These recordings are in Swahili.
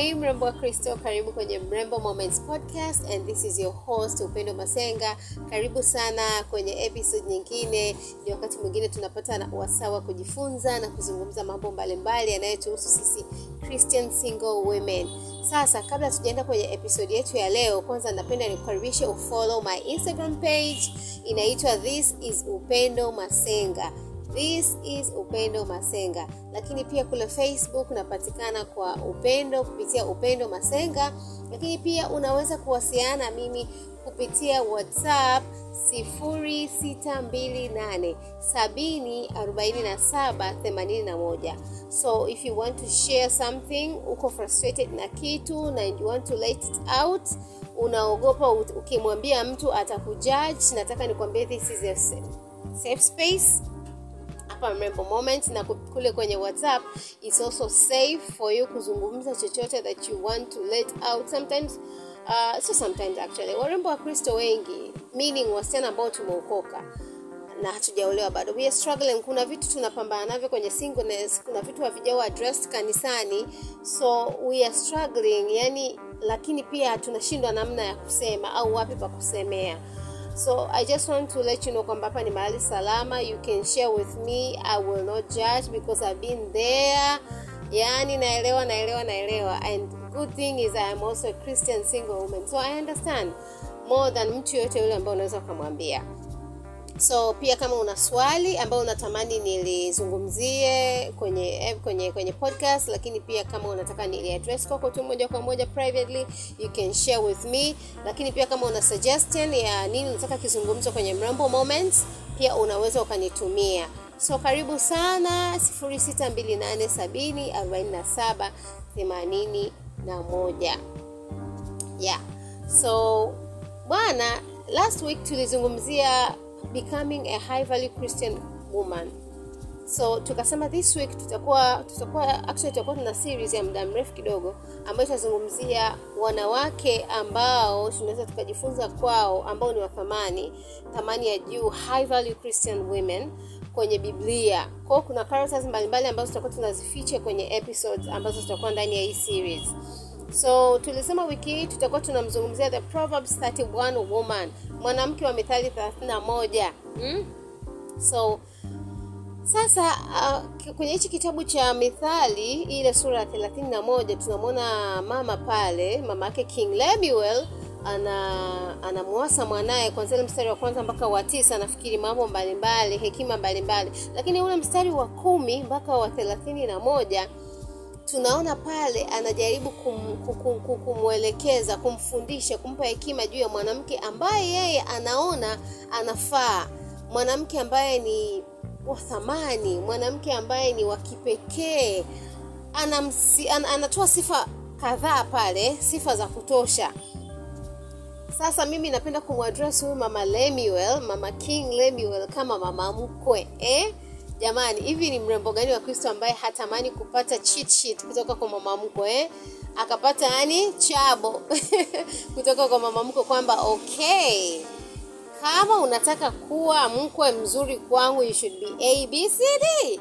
Hey mrembo wa Kristo, karibu kwenye Mrembo Moments Podcast and this is your host Upendo Masenga. Karibu sana kwenye episode nyingine. Ni wakati mwingine tunapata na wasaa wa kujifunza na kuzungumza mambo mbalimbali yanayotuhusu sisi Christian single women. Sasa kabla tujaenda kwenye episode yetu ya leo, kwanza napenda nikukaribishe ufollow my Instagram page inaitwa This is Upendo Masenga. This is Upendo Masenga, lakini pia kule Facebook unapatikana kwa Upendo kupitia Upendo Masenga, lakini pia unaweza kuwasiliana mimi kupitia WhatsApp 0628 70 47 81. So if you want to share something, uko frustrated na kitu na you want to let it out, unaogopa ukimwambia mtu atakujudge, nataka nikwambie this is a safe space hapa Mrembo Moment na kule kwenye WhatsApp it's also safe for you kuzungumza chochote that you want to let out. Sometimes uh, so sometimes actually warembo wa Kristo wengi meaning wasichana ambao tumeokoka na hatujaolewa bado. We are struggling. Kuna vitu tunapambana navyo kwenye singleness kuna vitu havijawa addressed kanisani so we are struggling yani lakini pia tunashindwa namna ya kusema au wapi pa kusemea so i just want to let you know kwamba hapa ni mahali salama. You can share with me. I will not judge because i've been there. Yani naelewa naelewa naelewa. And good thing is i am also a christian single woman. So i understand more than mtu yoyote yule ambaye unaweza ukamwambia so pia kama una swali ambayo unatamani nilizungumzie kwenye kwenye kwenye podcast lakini pia kama unataka niliaddress kwako tu moja kwa moja privately you can share with me. Lakini pia kama una suggestion ya nini unataka kizungumzwa kwenye mrembo moments pia unaweza ukanitumia. So karibu sana 0628704781 yeah. So bwana last week tulizungumzia becoming a high value christian woman. So tukasema this week tutakuwa tutakuwa actually tutakuwa tuna series ya muda mrefu kidogo ambayo itazungumzia wanawake ambao tunaweza tukajifunza kwao ambao ni wa thamani thamani ya juu high value christian women kwenye biblia. Kwao kuna characters mbalimbali ambazo tutakuwa tunazificha kwenye episodes ambazo zitakuwa ndani ya hii series. So tulisema wiki hii tutakuwa tunamzungumzia the proverbs 31 woman mwanamke wa mithali 31 hmm? so sasa uh, kwenye hichi kitabu cha mithali ile sura ya 31 tunamwona mama pale mama yake king lemuel ana anamwasa mwanaye kwanzia ile mstari wa kwanza mpaka wa tisa nafikiri mambo mbalimbali hekima mbalimbali lakini ule mstari wa kumi mpaka wa thelathini na moja tunaona pale anajaribu kum, kum, kum, kumwelekeza kumfundisha kumpa hekima juu ya mwanamke ambaye yeye anaona anafaa. Mwanamke ambaye ni wa thamani mwanamke ambaye ni wa kipekee. An, anatoa sifa kadhaa pale sifa za kutosha. Sasa mimi napenda kumwadress huyu mama lemuel mama king lemuel kama mama mkwe eh? Jamani hivi ni mrembo gani wa kristo ambaye hatamani kupata cheat sheet kutoka kwa mama mkwe eh? akapata yani chabo kutoka kwa mama mkwe kwamba okay kama unataka kuwa mkwe mzuri kwangu you should be abcd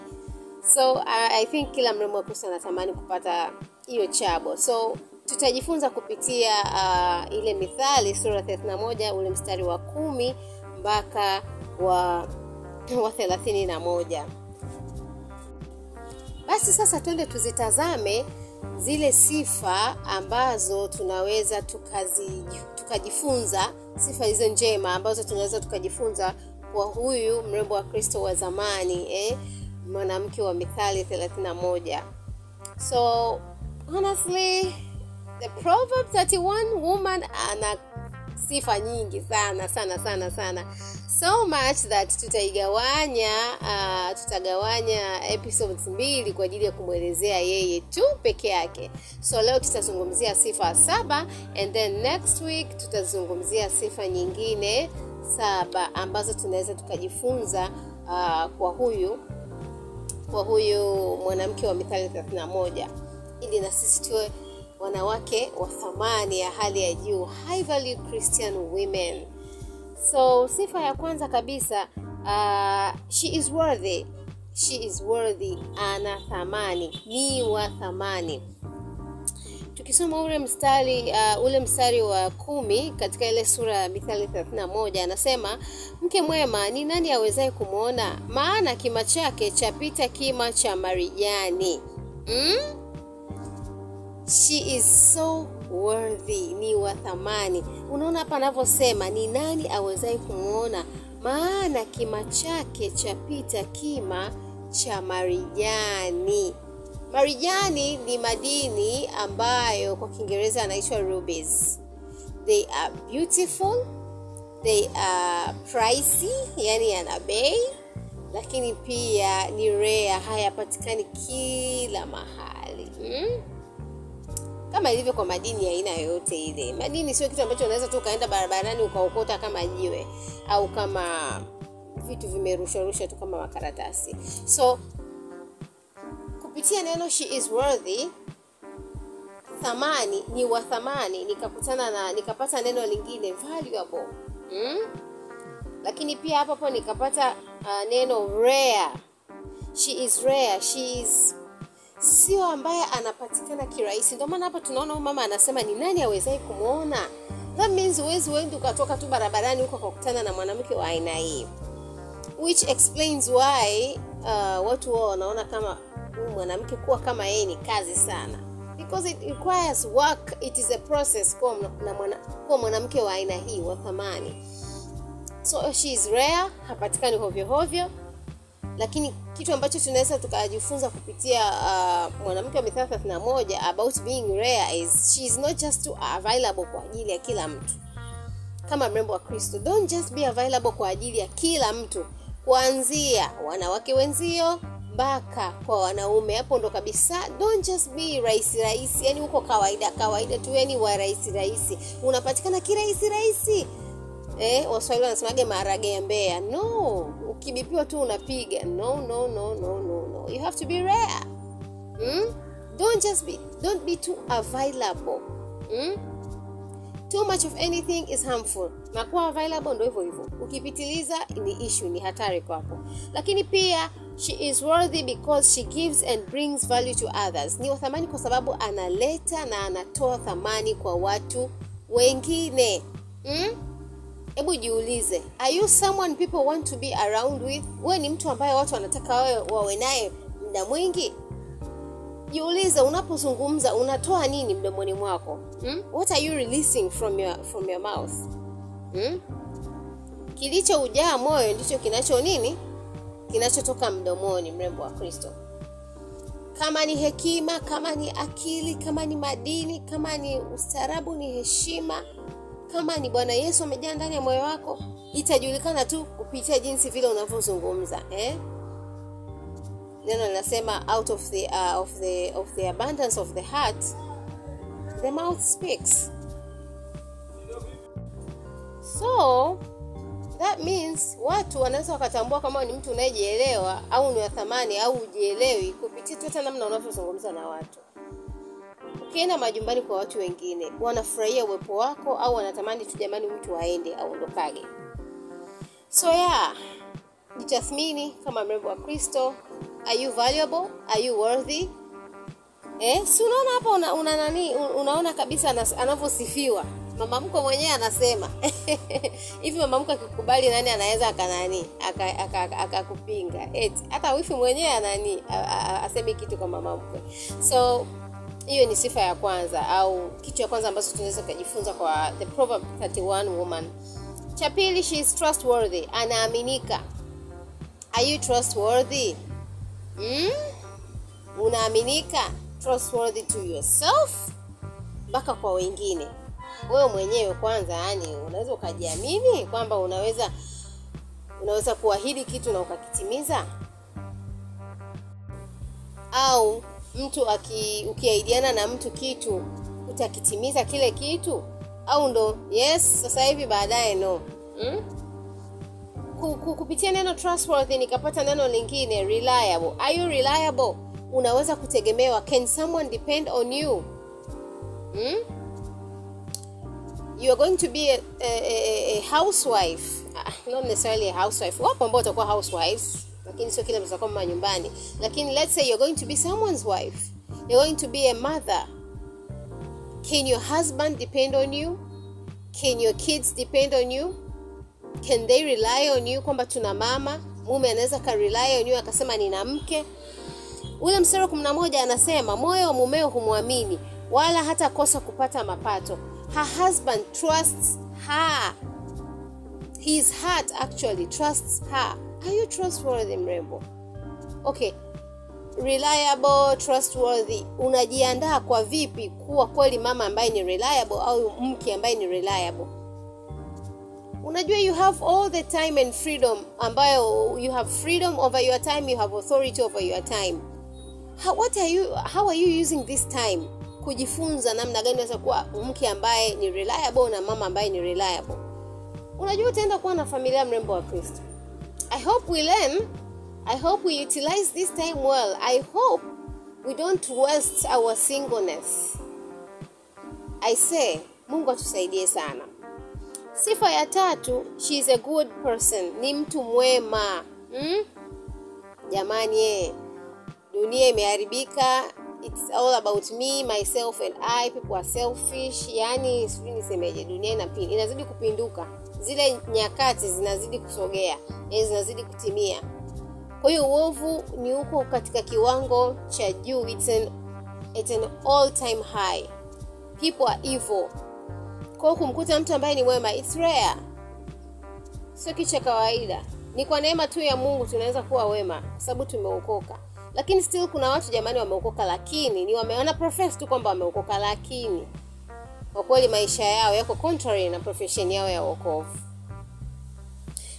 so i think kila mrembo wa kristo anatamani kupata hiyo chabo so tutajifunza kupitia uh, ile mithali sura 31 ule mstari wa kumi mpaka wa wa thelathini na moja basi sasa twende tuzitazame zile sifa ambazo tunaweza tukazi, tukajifunza sifa hizo njema ambazo tunaweza tukajifunza kwa huyu mrembo wa kristo wa zamani eh? mwanamke wa mithali 31 so honestly the proverb 31 woman ana sifa nyingi sana sana sana sana. So much that tutaigawanya uh, tutagawanya episodes mbili kwa ajili ya kumwelezea yeye tu peke yake. So leo tutazungumzia sifa saba and then next week tutazungumzia sifa nyingine saba ambazo tunaweza tukajifunza uh, kwa huyu kwa huyu mwanamke wa mithali 31 ili na sisi tuwe wanawake wa thamani ya hali ya juu high value christian women so sifa ya kwanza kabisa uh, she is worthy she is worthy ana thamani ni wa thamani tukisoma ule mstari uh, ule mstari wa kumi katika ile sura ya Mithali 31 anasema, mke mwema ni nani awezaye kumwona? Maana kima chake chapita kima cha marijani. mm? She is so worthy, ni wa thamani. Unaona hapa anavyosema, ni nani awezaye kumwona? Maana kima chake chapita kima cha marijani. Marijani ni madini ambayo kwa Kiingereza anaitwa rubies. They are beautiful, they are pricey, yani yana bei, lakini pia ni rare, hayapatikani kila mahali mm? Kama ilivyo kwa madini ya aina yoyote ile. Madini sio kitu ambacho unaweza tu ukaenda barabarani ukaokota kama jiwe au kama vitu vimerusharusha tu kama makaratasi. So kupitia neno she is worthy, thamani ni wa thamani, nikakutana na nikapata neno lingine valuable hmm? Lakini pia hapo hapo nikapata uh, neno rare. She is rare, she is sio ambaye anapatikana kirahisi. Ndio maana hapa tunaona huyu mama anasema ni nani awezaye kumwona. That means huwezi wendi ukatoka tu barabarani huko ukakutana na mwanamke wa aina hii, which explains why uh, watu wao wanaona kama huyu mwanamke kuwa kama yeye ni kazi sana, because it requires work, it is a process kuwa mwanamke wa aina hii wa thamani. So she is rare, hapatikani hovyo hovyo lakini kitu ambacho tunaweza tukajifunza kupitia uh, mwanamke wa Mithali 31 about being rare is she is not just too available kwa ajili ya kila mtu. Kama mrembo wa Kristo, don't just be available kwa ajili ya kila mtu, kuanzia wanawake wenzio mpaka kwa wanaume. Hapo ndo kabisa, don't just be rahisi rahisi, yani huko kawaida kawaida tu, yani wa rahisi rahisi, unapatikana kirahisi rahisi. Eh, Waswahili wanasemaga maharage ya Mbeya. No, ukibipiwa tu unapiga. No, no, no, no, no, no. You have to be rare. hmm? Don't just be don't be too available. hmm? Too much of anything is harmful. Na kuwa available ndo hivyo hivyo. Ukipitiliza ni issue, ni hatari kwako. Lakini pia she is worthy because she gives and brings value to others. Ni thamani kwa sababu analeta na anatoa thamani kwa watu wengine. Mm? Hebu jiulize, are you someone people want to be around with? Wewe ni mtu ambaye watu wanataka wawe wawe naye muda mwingi? Jiulize, unapozungumza unatoa nini mdomoni mwako? Hmm? What are you releasing from your from your mouth? Hmm? Kilichoujaa moyo ndicho kinacho nini? Kinachotoka mdomoni, mrembo wa Kristo. Kama ni hekima, kama ni akili, kama ni madini, kama ni ustaarabu, ni heshima, kama ni Bwana Yesu amejaa ndani ya moyo wako, itajulikana tu kupitia jinsi vile unavyozungumza eh? Neno linasema out of the, uh, of the, of the abundance of the heart the mouth speaks. So that means watu wanaweza wakatambua kama ni mtu unayejielewa au ni wa thamani au ujielewi kupitia tu hata namna unavyozungumza na watu. Ukienda majumbani kwa watu wengine, wanafurahia uwepo wako au wanatamani tu jamani, mtu aende aondokage. So yeah, jitathmini kama mrembo wa Kristo. Are you valuable? Are you worthy? Eh, si unaona hapa una, una nani unaona kabisa anavyosifiwa mama mko mwenyewe anasema hivi. Mama mko akikubali, nani anaweza akanani akakupinga? Aka, aka aka hata wifi mwenyewe anani asemi kitu kwa mama mkwe. So hiyo ni sifa ya kwanza au kitu cha kwanza ambacho tunaweza kujifunza kwa the Proverb 31 woman. Cha pili, she is trustworthy, anaaminika. Are you trustworthy? Mm? Unaaminika? Trustworthy to yourself mpaka kwa wengine. Wewe mwenyewe kwanza, yani unaweza ukajiamini kwamba unaweza unaweza kuahidi kitu na ukakitimiza, au mtu aki ukiahidiana na mtu kitu utakitimiza kile kitu, au ndo yes sasa hivi baadaye no hmm? Kupitia neno trustworthy nikapata neno lingine reliable. Are you reliable? Unaweza kutegemewa. Can someone depend on you? Hmm? You are going to be a, a, a housewife. Not necessarily a housewife. Wapo ambao utakuwa housewives, lakini sio kile mtu atakuwa mama nyumbani. Lakini let's say you're going to be someone's wife. You're going to be a mother. can your husband depend on you? Can your kids depend on you? Can they rely on you kwamba tuna mama? Mume anaweza karely on you akasema nina mke? Ule mstari wa kumi na moja anasema moyo wa mumeo humwamini wala hata kosa kupata mapato. Her husband trusts her. His heart actually trusts her are you trustworthy mrembo? Okay. Reliable trustworthy. Unajiandaa kwa vipi kuwa kweli mama ambaye ni reliable au mke ambaye ni reliable? Unajua you have all the time and freedom ambayo you have freedom over your time you have authority over your time. How, what are you, how are you using this time kujifunza namna gani unaweza kuwa mke ambaye ni reliable na mama ambaye ni reliable? Unajua utaenda kuwa na familia mrembo wa kristo i hope we learn. I hope we utilize this time well. I hope we don't waste our singleness. I say mungu atusaidie sana. Sifa ya tatu she is a good person. Ni mtu mwema. Hmm? jamani dunia imeharibika. It's all about me myself and i. People are selfish. Yani sijui nisemeje dunia inapin, inazidi kupinduka zile nyakati zinazidi kusogea yani zinazidi kutimia. Kwa hiyo uovu ni huko katika kiwango cha juu. It's an, it's an all time high. People are evil. Kwao kumkuta mtu ambaye ni mwema it's rare. Sio kitu cha kawaida. Ni kwa neema tu ya mungu tunaweza kuwa wema kwa sababu tumeokoka. Lakini still kuna watu jamani wameokoka lakini ni wameona profess tu kwamba wameokoka lakini kwa kweli maisha yao yako contrary na profession yao ya wokovu.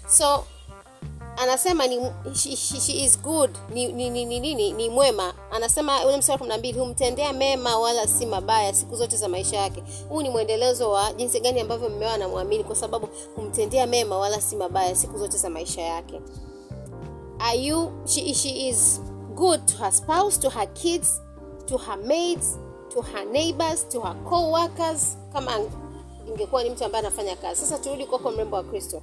So anasema ni she, she, she is good. Ni ni, ni, ni, ni, ni, mwema. Anasema ule mstari kumi na mbili humtendea mema wala si mabaya siku zote za maisha yake. Huu ni mwendelezo wa jinsi gani ambavyo mmewa anamwamini kwa sababu humtendea mema wala si mabaya siku zote za maisha yake. Are you she, she is good to her spouse to her kids to her maids to her neighbors to her co-workers kama ingekuwa ni mtu ambaye anafanya kazi. Sasa turudi kwako mrembo wa kristo.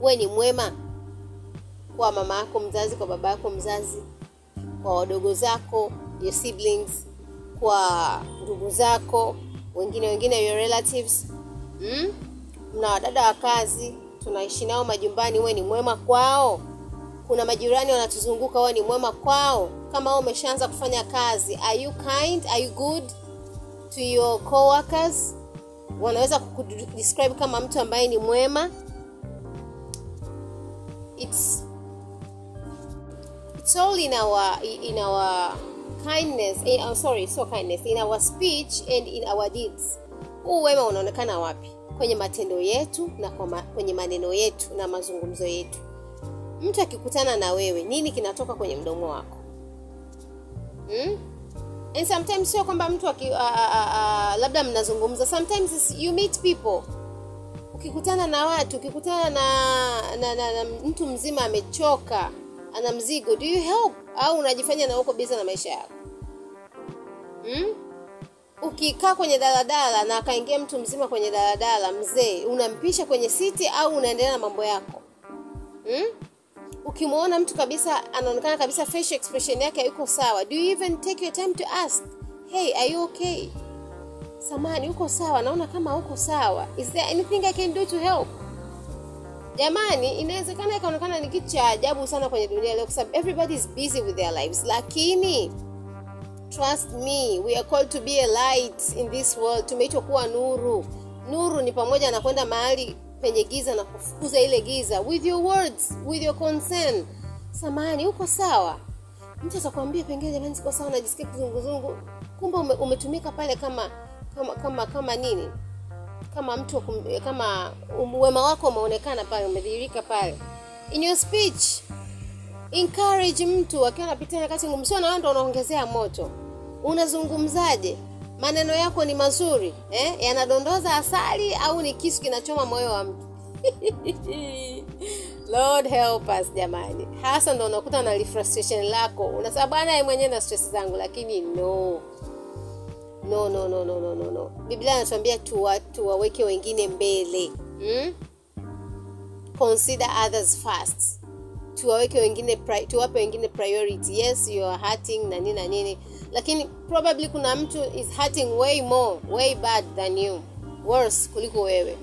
We ni mwema kwa mama yako mzazi kwa baba yako mzazi kwa wadogo zako your siblings kwa ndugu zako wengine wengine your relatives. Mm? mna wadada wa kazi tunaishi nao majumbani we ni mwema kwao. Kuna majirani wanatuzunguka we ni mwema kwao kama wewe umeshaanza kufanya kazi are you kind are you good to your coworkers? Wanaweza kukudescribe kama mtu ambaye ni mwema. It's it's all in our in our kindness in, oh, sorry so kindness in our speech and in our deeds. Huu wema unaonekana wapi? Kwenye matendo yetu na kwa kwenye maneno yetu na mazungumzo yetu. Mtu akikutana na wewe nini kinatoka kwenye mdomo wako hmm? and sometimes sio kwamba mtu aki, uh, uh, uh, labda mnazungumza sometimes you meet people ukikutana na watu ukikutana na, na, na, na mtu mzima amechoka ana mzigo do you help au unajifanya na uko biza na maisha yako hmm? ukikaa kwenye daladala na akaingia mtu mzima kwenye daladala mzee unampisha kwenye siti au unaendelea na mambo yako hmm? Ukimwona mtu kabisa anaonekana kabisa facial expression yake hayuko sawa. Do you even take your time to ask hey are you okay? Samani uko sawa? Naona kama uko sawa. Is there anything i can do to help? Jamani inawezekana ikaonekana ni kitu cha ajabu sana kwenye dunia leo kwa sababu everybody is busy with their lives. Lakini trust me we are called to be a light in this world. Tumeitwa kuwa nuru. Nuru ni pamoja na kwenda mahali penye giza na kufukuza ile giza. With your words with your concern. Samani uko sawa? Mtu atakwambia pengine jamani siko sawa najisikia kizunguzungu kumbe ume, umetumika pale kama kama kama kama nini? Kama mtu kama wema wako umeonekana pale umedhihirika pale. In your speech encourage mtu. Akiwa anapitia nyakati ngumu sio na wewe ndo unaongezea moto. Unazungumzaje maneno yako ni mazuri eh? yanadondoza asali au ni kisu kinachoma moyo wa mtu? Lord help us jamani. Hasa ndo unakuta na frustration lako. Unasema bwana mwenyewe na stress zangu lakini no. No no no no no no no. Biblia anatuambia tuwaweke tuwa wengine mbele hmm? consider others first. Tuwaweke wengine tuwape wengine priority. Yes you are hurting na nini na nini lakini probably kuna mtu is hurting way more way bad than you. Worse kuliko wewe.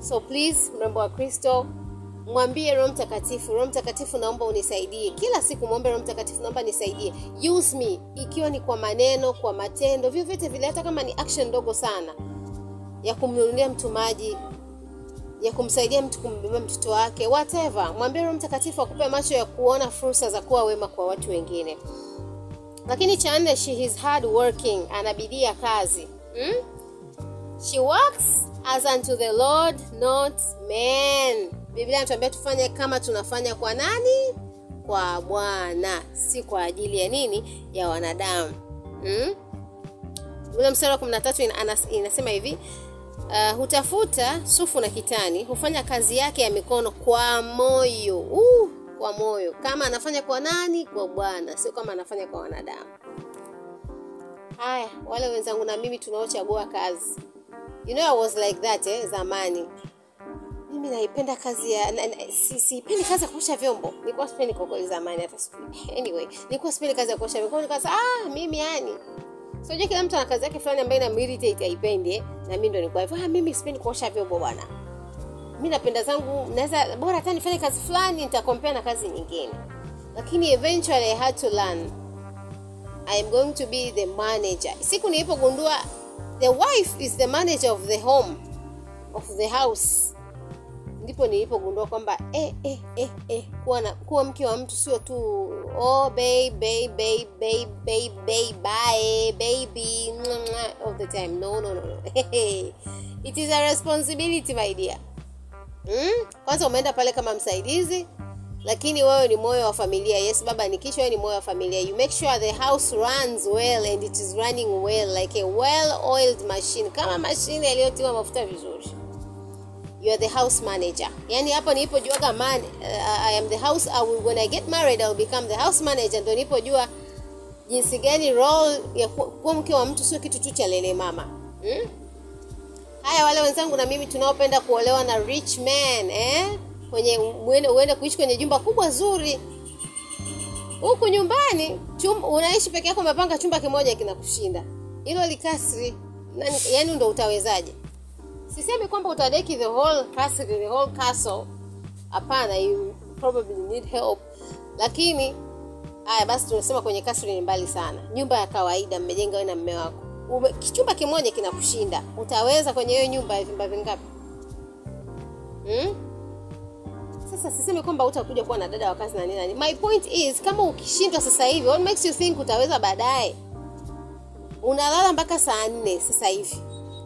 So please mrembo wa kristo mwambie roho mtakatifu roho mtakatifu naomba unisaidie. Kila siku mwombe roho mtakatifu naomba nisaidie. Use me ikiwa ni kwa maneno kwa matendo vyovyote vile hata kama ni action ndogo sana ya kumnunulia mtu maji ya kumsaidia mtu kumbeba mtoto wake whatever. Mwambie roho mtakatifu akupe macho ya kuona fursa za kuwa wema kwa watu wengine lakini cha nne she is hard working. Anabidia kazi. Hmm? she works as unto the lord not man. Biblia inatuambia tufanye kama tunafanya kwa nani? Kwa bwana si kwa ajili ya nini? Ya wanadamu. Hmm? ule mstari wa kumi na tatu ina, inasema hivi uh, hutafuta sufu na kitani hufanya kazi yake ya mikono kwa moyo. Uh, kwa moyo. Kama anafanya kwa nani? Kwa bwana. Sio kama anafanya kwa wanadamu. Haya wale wenzangu na mimi tunaochagua kazi. You know I was like that eh, zamani. Mimi naipenda kazi ya na, na, si, sipendi kazi ya kuosha vyombo. Nilikuwa sipendi kwa kweli zamani hata anyway nilikuwa sipendi kazi ya kuosha vyombo. Nikaanza ah mimi yani so kila mtu ana kazi yake fulani ambayo inamiritate aipendi eh? na mimi ndo nilikuwa hivyo. Ah mimi sipendi kuosha vyombo bwana mi napenda zangu naweza bora hata nifanye kazi fulani nitakompea na kazi nyingine. Lakini eventually I had to learn I am going to be the manager. Siku nilipogundua the wife is the manager of the home of the house. Ndipo nilipogundua kwamba eh, eh, eh, eh, kuwa, kuwa mke wa mtu sio tu oh, babe, babe, babe, babe, babe, babe, bye, baby all the time. No no, no. it is a responsibility my dear hmm? kwanza umeenda pale kama msaidizi lakini wewe ni moyo wa familia. Yes baba nikisha wewe ni moyo wa familia. You make sure the house runs well and it is running well like a well oiled machine. Kama mashine iliyotiwa mafuta vizuri. You are the house manager. Yani hapo nilipojuaga man uh, i am the house I will, when i get married i will become the house manager. Ndo nilipojua jinsi gani role ya kuwa mke wa mtu sio kitu tu cha lele mama. Hmm? Haya wale wenzangu na mimi tunaopenda kuolewa na rich man eh? kwenye uende, kuishi kwenye jumba kubwa zuri. Huku nyumbani chum, unaishi peke yako umepanga chumba kimoja kinakushinda. Hilo likasri. Yaani ndo utawezaje? Sisemi kwamba utadeki the whole castle, the whole castle. Hapana you probably need help. Lakini haya basi tunasema kwenye kasri ni mbali sana. Nyumba ya kawaida mmejenga we na mme wako Chumba kimoja kinakushinda. Utaweza kwenye hiyo nyumba ya vyumba vingapi? Hmm? sasa siseme kwamba utakuja kuwa na dada wa kazi na nini nani my point is kama ukishindwa sasa hivi what makes you think utaweza baadaye? Unalala mpaka saa nne sasa hivi.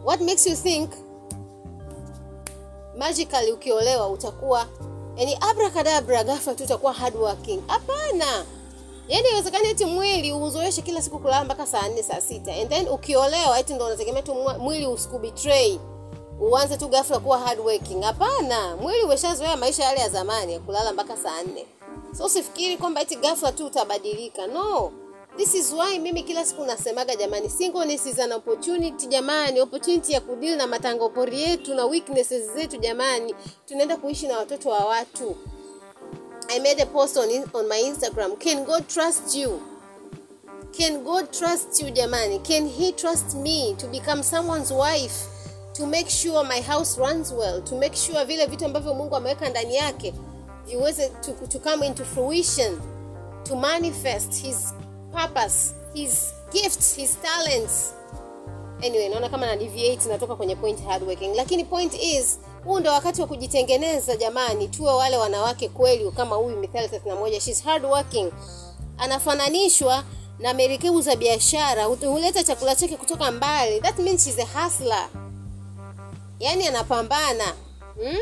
What makes you think magically ukiolewa utakuwa yani abracadabra ghafla tu utakuwa hardworking? Hapana yani haiwezekani eti mwili uzoeshe kila siku kulala mpaka saa nne saa sita. And then ukiolewa eti ndo unategemea tu mwili usikubetray uanze tu ghafla kuwa hardworking. Hapana mwili umeshazoea maisha yale ya zamani ya kulala mpaka saa nne. So usifikiri kwamba eti ghafla tu utabadilika. No this is why mimi kila siku nasemaga jamani singleness is an opportunity jamani opportunity ya kudeal na matangopori yetu na weaknesses zetu jamani. Tunaenda kuishi na watoto wa watu i made a post on, on my instagram. Can god trust you? Can god trust you jamani can he trust me to become someone's wife? To make sure my house runs well? To make sure vile vitu ambavyo mungu ameweka ndani yake viweze to, to come into fruition? To manifest his purpose his gifts his talents. Anyway naona kama na deviate natoka kwenye point hardworking lakini point is huu ndio wakati wa kujitengeneza jamani. Tuwe wale wanawake kweli kama huyu mithali 31 she's hardworking anafananishwa na merikebu za biashara. Huleta chakula chake kutoka mbali. That means she's a hustler. Yaani anapambana. Hmm?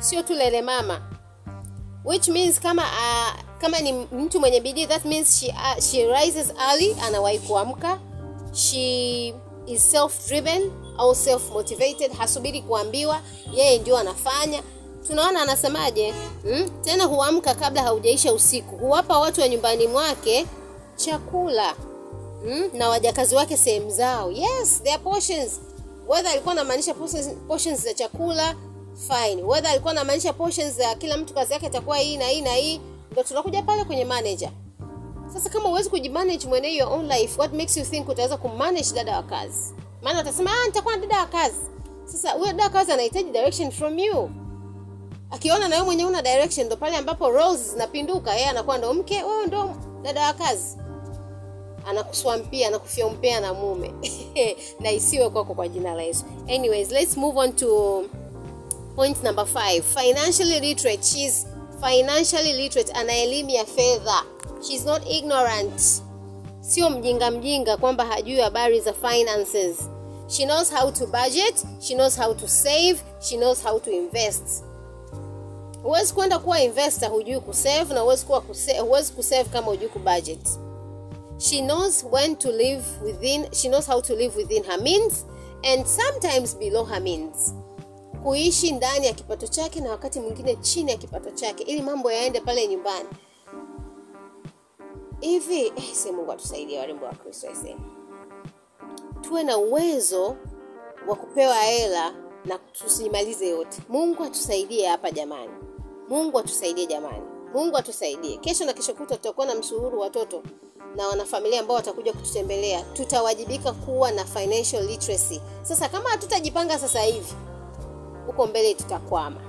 sio tu lele mama. Which means kama uh, kama ni mtu mwenye bidii that means she, uh, she rises early anawahi kuamka. She is self driven au self motivated hasubiri kuambiwa yeye ndio anafanya. Tunaona anasemaje? Hmm? tena huamka kabla haujaisha usiku. Huwapa watu wa nyumbani mwake chakula. Hmm? na wajakazi wake sehemu zao. Yes their portions. Whether alikuwa anamaanisha portions, za chakula fine. Whether alikuwa anamaanisha portions za kila mtu kazi yake itakuwa hii na hii na hii. Ndio tunakuja pale kwenye manager. Sasa kama huwezi kujimanage mwenyewe your own life what makes you think utaweza kumanage dada wa kazi maana atasema ah nitakuwa na dada wa kazi. Sasa huyo dada wa kazi anahitaji direction from you. Akiona na wewe mwenyewe una direction ndo pale ambapo roles zinapinduka yeye anakuwa ndo mke wewe ndo dada wa kazi. Anakuswampia anakufyompea na mume. Na isiwe kwako kwa jina la yesu. Anyways let's move on to point number 5 financially literate she's financially literate ana elimu ya fedha. She's not ignorant. Sio mjinga mjinga kwamba hajui habari za finances she knows how to budget she knows how to save she knows how to invest. Huwezi kwenda kuwa investor hujui kusave na huwezi kuwa kusave kama hujui kubudget she knows when to live within she knows how to live within her means and sometimes below her means. Kuishi ndani ya kipato chake na wakati mwingine chini ya kipato chake ili mambo yaende pale nyumbani. Hivi eh, mungu atusaidie warembo wa kristo ese tuwe na uwezo wa kupewa hela na tusimalize yote. Mungu atusaidie hapa jamani. Mungu atusaidie jamani. Mungu atusaidie. Kesho na kesho kutwa tutakuwa na msuhuru watoto na wanafamilia ambao watakuja kututembelea. Tutawajibika kuwa na financial literacy. Sasa kama hatutajipanga sasa hivi huko mbele tutakwama.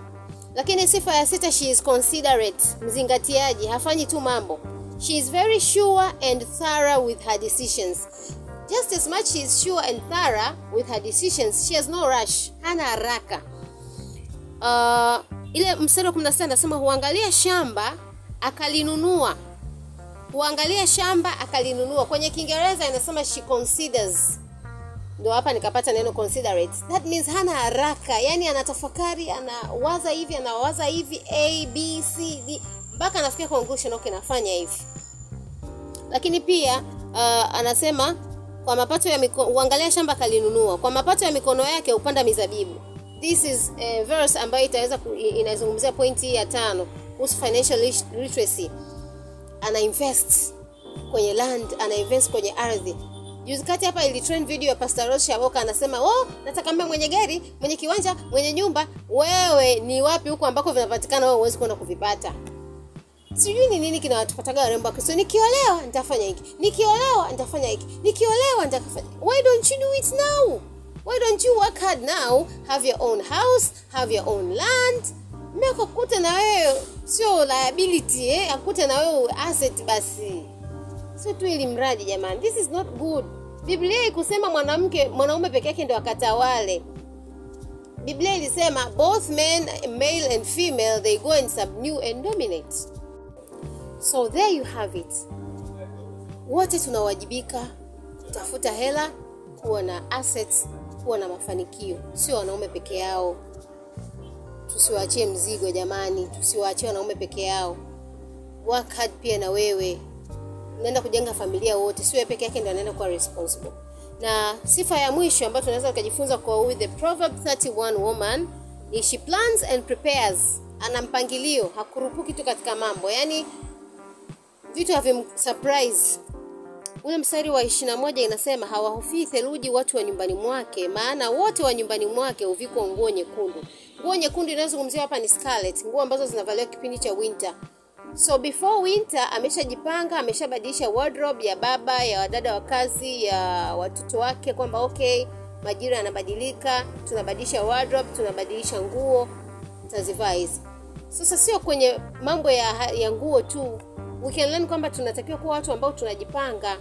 Lakini sifa ya sita she is considerate. Mzingatiaji hafanyi tu mambo. She is very sure and thorough with her decisions just as much she is sure and thorough with her decisions she has no rush. Hana haraka. Uh, ile mstari wa 16 anasema huangalia shamba akalinunua. Huangalia shamba akalinunua. Kwenye kiingereza inasema she considers. Ndo hapa nikapata neno considerate. That means hana haraka. Yani anatafakari anawaza hivi anawaza hivi a b c d mpaka anafikia conclusion okay nafanya hivi. Lakini pia uh, anasema kwa mapato ya mikono uangalia shamba kalinunua. Kwa mapato ya mikono yake upanda mizabibu. This is a verse ambayo itaweza inazungumzia pointi ya tano kuhusu financial literacy. Ana invest kwenye land ana invest kwenye ardhi. Juzi kati hapa ilitrend video ya pastor Rose Shaboka anasema oh nataka mbe mwenye gari mwenye kiwanja mwenye nyumba. Wewe ni wapi huko ambako vinapatikana wewe huwezi kwenda kuvipata sijui ni nini kinawatupataga warembo wa nikiolewa nitafanya hiki. Nikiolewa nitafanya hiki. Nikiolewa nitafanya why don't you do it now? Why don't you work hard now? Have your own house have your own land. Meko kute na wewe sio liability eh? Akute na wewe asset basi. Sio tu ili mradi jamani. This is not good. Biblia ikusema mwanamke mwanaume peke yake ndio akatawale. Biblia ilisema both men male and female they go and subdue and dominate so there you have it. Wote tunawajibika kutafuta hela kuwa na assets kuwa na mafanikio. Sio wanaume peke yao. Tusiwaachie mzigo jamani tusiwaachie wanaume peke yao. Work hard pia na wewe. Unaenda kujenga familia wote sio peke yake ndio anaenda kuwa responsible. Na sifa ya mwisho ambayo tunaweza tukajifunza kwa huyu the proverb 31 woman ni she plans and prepares. Ana mpangilio hakurupuki tu katika mambo. Yaani vitu havimsurprise. Ule mstari wa ishirina moja inasema hawahofii theluji watu wa nyumbani mwake maana wote wa nyumbani mwake huvikwa nguo nyekundu. Nguo nyekundu inayozungumziwa hapa ni scarlet nguo ambazo zinavaliwa kipindi cha winter. So before winter ameshajipanga ameshabadilisha wardrobe ya baba ya wadada wa kazi ya watoto wake kwamba okay majira yanabadilika tunabadilisha wardrobe tunabadilisha nguo tazivaa hizi. Sasa sio kwenye mambo ya, ya nguo tu we kwamba tunatakiwa kuwa watu ambao tunajipanga.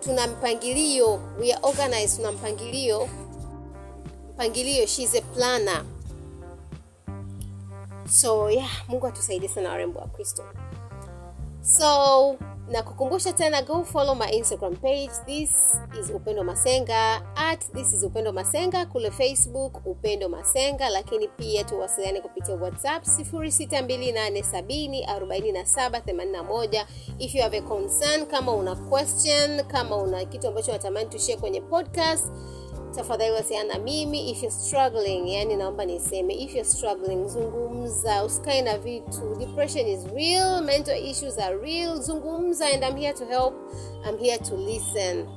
Tuna mpangilio. We are organized. Tuna mpangilio. Mpangilio she is a planner. So yeah mungu atusaidie sana warembo wa kristo. So nakukumbusha tena go follow my instagram page. This is upendo masenga. At this is upendo masenga. Kule facebook upendo masenga. Lakini pia tuwasiliane kupitia whatsapp 0628704781 if you have a concern kama una question kama una kitu ambacho natamani tushie kwenye podcast tafadhali wasiana na mimi. If you're struggling yani naomba niseme if you're struggling zungumza usikae na vitu. Depression is real mental issues are real. Zungumza and i'm here to help. I'm here to listen.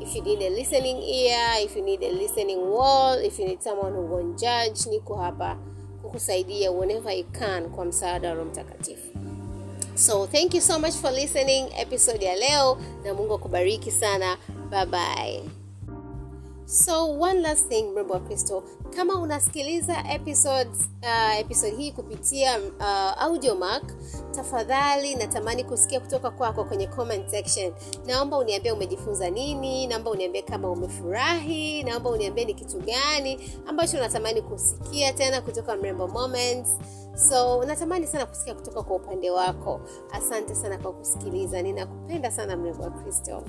If you need a listening ear if you need a listening wall if you need someone who won't judge niko hapa kukusaidia whenever i can kwa msaada wa mtakatifu. So thank you so much for listening episode ya leo na mungu akubariki sana. Bye bye so one last thing mrembo wa kristo. Kama unasikiliza episodes, uh, episode hii kupitia uh, audiomark tafadhali natamani kusikia kutoka kwako kwenye comment section. Naomba uniambie umejifunza nini naomba uniambie kama umefurahi naomba uniambie ni kitu gani ambacho unatamani kusikia tena kutoka mrembo moments. So natamani sana kusikia kutoka kwa upande wako. Asante sana kwa kusikiliza. Ninakupenda sana mrembo wa kristo